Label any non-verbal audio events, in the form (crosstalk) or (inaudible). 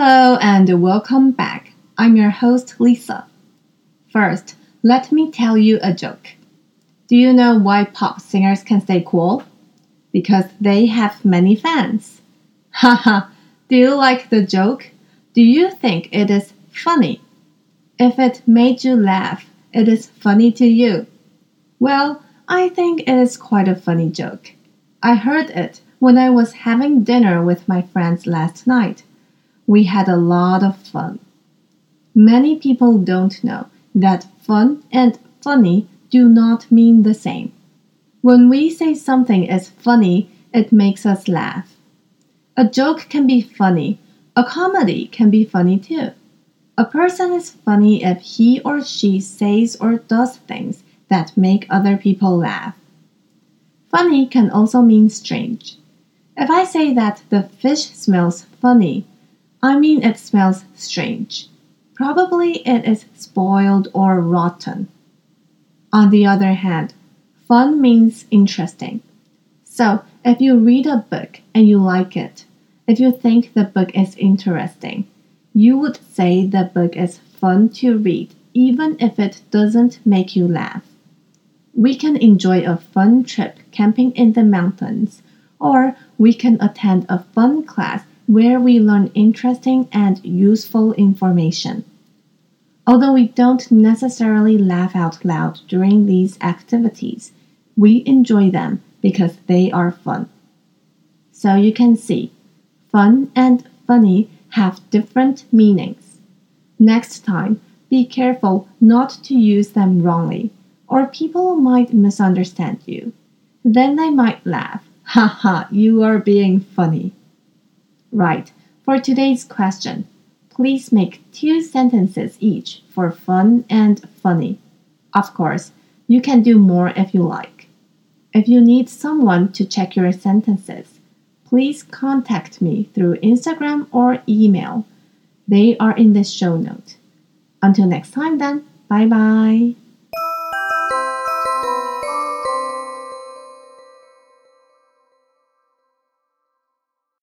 Hello and welcome back. I'm your host, Lisa. First, let me tell you a joke. Do you know why pop singers can stay cool? Because they have many fans. (laughs) Haha, do you like the joke? Do you think it is funny? If it made you laugh, it is funny to you. Well, I think it is quite a funny joke. I heard it when I was having dinner with my friends last night. We had a lot of fun. Many people don't know that fun and funny do not mean the same. When we say something is funny, it makes us laugh. A joke can be funny, a comedy can be funny too. A person is funny if he or she says or does things that make other people laugh. Funny can also mean strange. If I say that the fish smells funny, I mean it smells strange. Probably it is spoiled or rotten. On the other hand, fun means interesting. So, if you read a book and you like it, if you think the book is interesting, you would say the book is fun to read even if it doesn't make you laugh. We can enjoy a fun trip camping in the mountains, or we can attend a fun class where we learn interesting and useful information. Although we don't necessarily laugh out loud during these activities, we enjoy them because they are fun. So you can see, fun and funny have different meanings. Next time, be careful not to use them wrongly, or people might misunderstand you. Then they might laugh, haha, you are being funny. Right, for today's question, Please make two sentences each for fun and funny. Of course, you can do more if you like. If you need someone to check your sentences, please contact me through Instagram or email. They are in the show note. Until next time, then, bye bye.